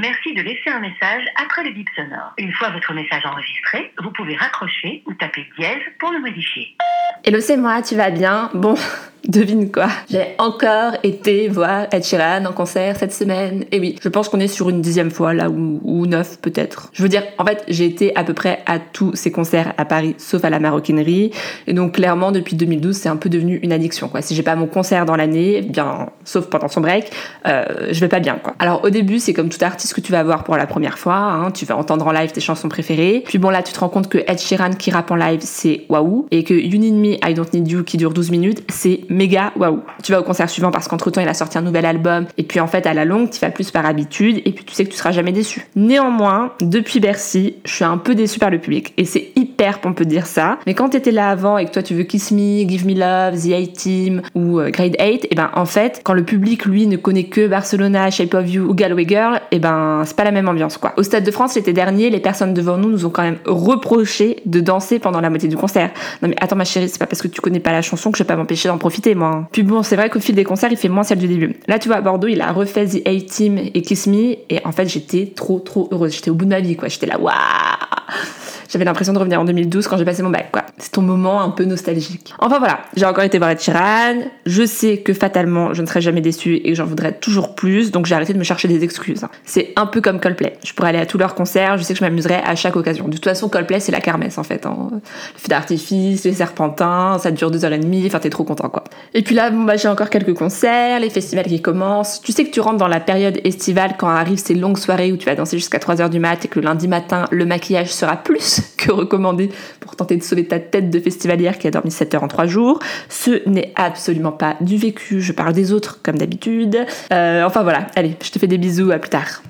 Merci de laisser un message après le bip sonore. Une fois votre message enregistré, vous pouvez raccrocher ou taper dièse pour le modifier. Hello, c'est moi, tu vas bien? Bon, Devine quoi J'ai encore été voir Ed Sheeran en concert cette semaine. Et oui, je pense qu'on est sur une dixième fois là, ou, neuf peut-être. Je veux dire, en fait, j'ai été à peu près à tous ces concerts à Paris, sauf à la maroquinerie. Et donc clairement, depuis 2012, c'est un peu devenu une addiction. Quoi. Si j'ai pas mon concert dans l'année, eh bien, sauf pendant son break, euh, je vais pas bien. Quoi. Alors au début, c'est comme tout artiste que tu vas voir pour la première fois. Hein. Tu vas entendre en live tes chansons préférées. Puis bon là, tu te rends compte que Ed Sheeran qui rappe en live, c'est waouh. Et que You Me, I Don't Need You qui dure 12 minutes, c'est méga waouh. Tu vas au concert suivant parce qu'entre temps il a sorti un nouvel album et puis en fait à la longue tu vas plus par habitude et puis tu sais que tu seras jamais déçu. Néanmoins, depuis Bercy, je suis un peu déçu par le public et c'est hyper pompeux de dire ça. Mais quand t'étais là avant et que toi tu veux Kiss Me, Give Me Love, The A-Team ou euh, Grade 8, et eh ben en fait quand le public lui ne connaît que Barcelona, Shape of You ou Galway Girl, et eh ben c'est pas la même ambiance quoi. Au Stade de France l'été dernier, les personnes devant nous nous ont quand même reproché de danser pendant la moitié du concert. Non mais attends ma chérie, c'est pas parce que tu connais pas la chanson que je vais pas m'empêcher d'en profiter Hein. Puis bon, c'est vrai qu'au fil des concerts, il fait moins celle du début. Là, tu vois, à Bordeaux, il a refait The A-Team et Kiss Me, et en fait, j'étais trop, trop heureuse. J'étais au bout de ma vie, quoi. J'étais là, waouh j'avais l'impression de revenir en 2012 quand j'ai passé mon bac, quoi. C'est ton moment un peu nostalgique. Enfin voilà, j'ai encore été voir Sheeran. Je sais que fatalement, je ne serai jamais déçue et que j'en voudrais toujours plus, donc j'ai arrêté de me chercher des excuses. C'est un peu comme Coldplay. Je pourrais aller à tous leurs concerts, je sais que je m'amuserais à chaque occasion. De toute façon, Coldplay, c'est la kermesse en fait. Hein. Le feu d'artifice, les serpentins, ça dure deux heures et demie, enfin t'es trop content quoi. Et puis là, bon bah j'ai encore quelques concerts, les festivals qui commencent. Tu sais que tu rentres dans la période estivale quand arrivent ces longues soirées où tu vas danser jusqu'à 3 heures du mat et que le lundi matin, le maquillage sera que recommandé pour tenter de sauver ta tête de festivalière qui a dormi 7 heures en 3 jours. Ce n'est absolument pas du vécu, je parle des autres comme d'habitude. Euh, enfin voilà, allez, je te fais des bisous, à plus tard.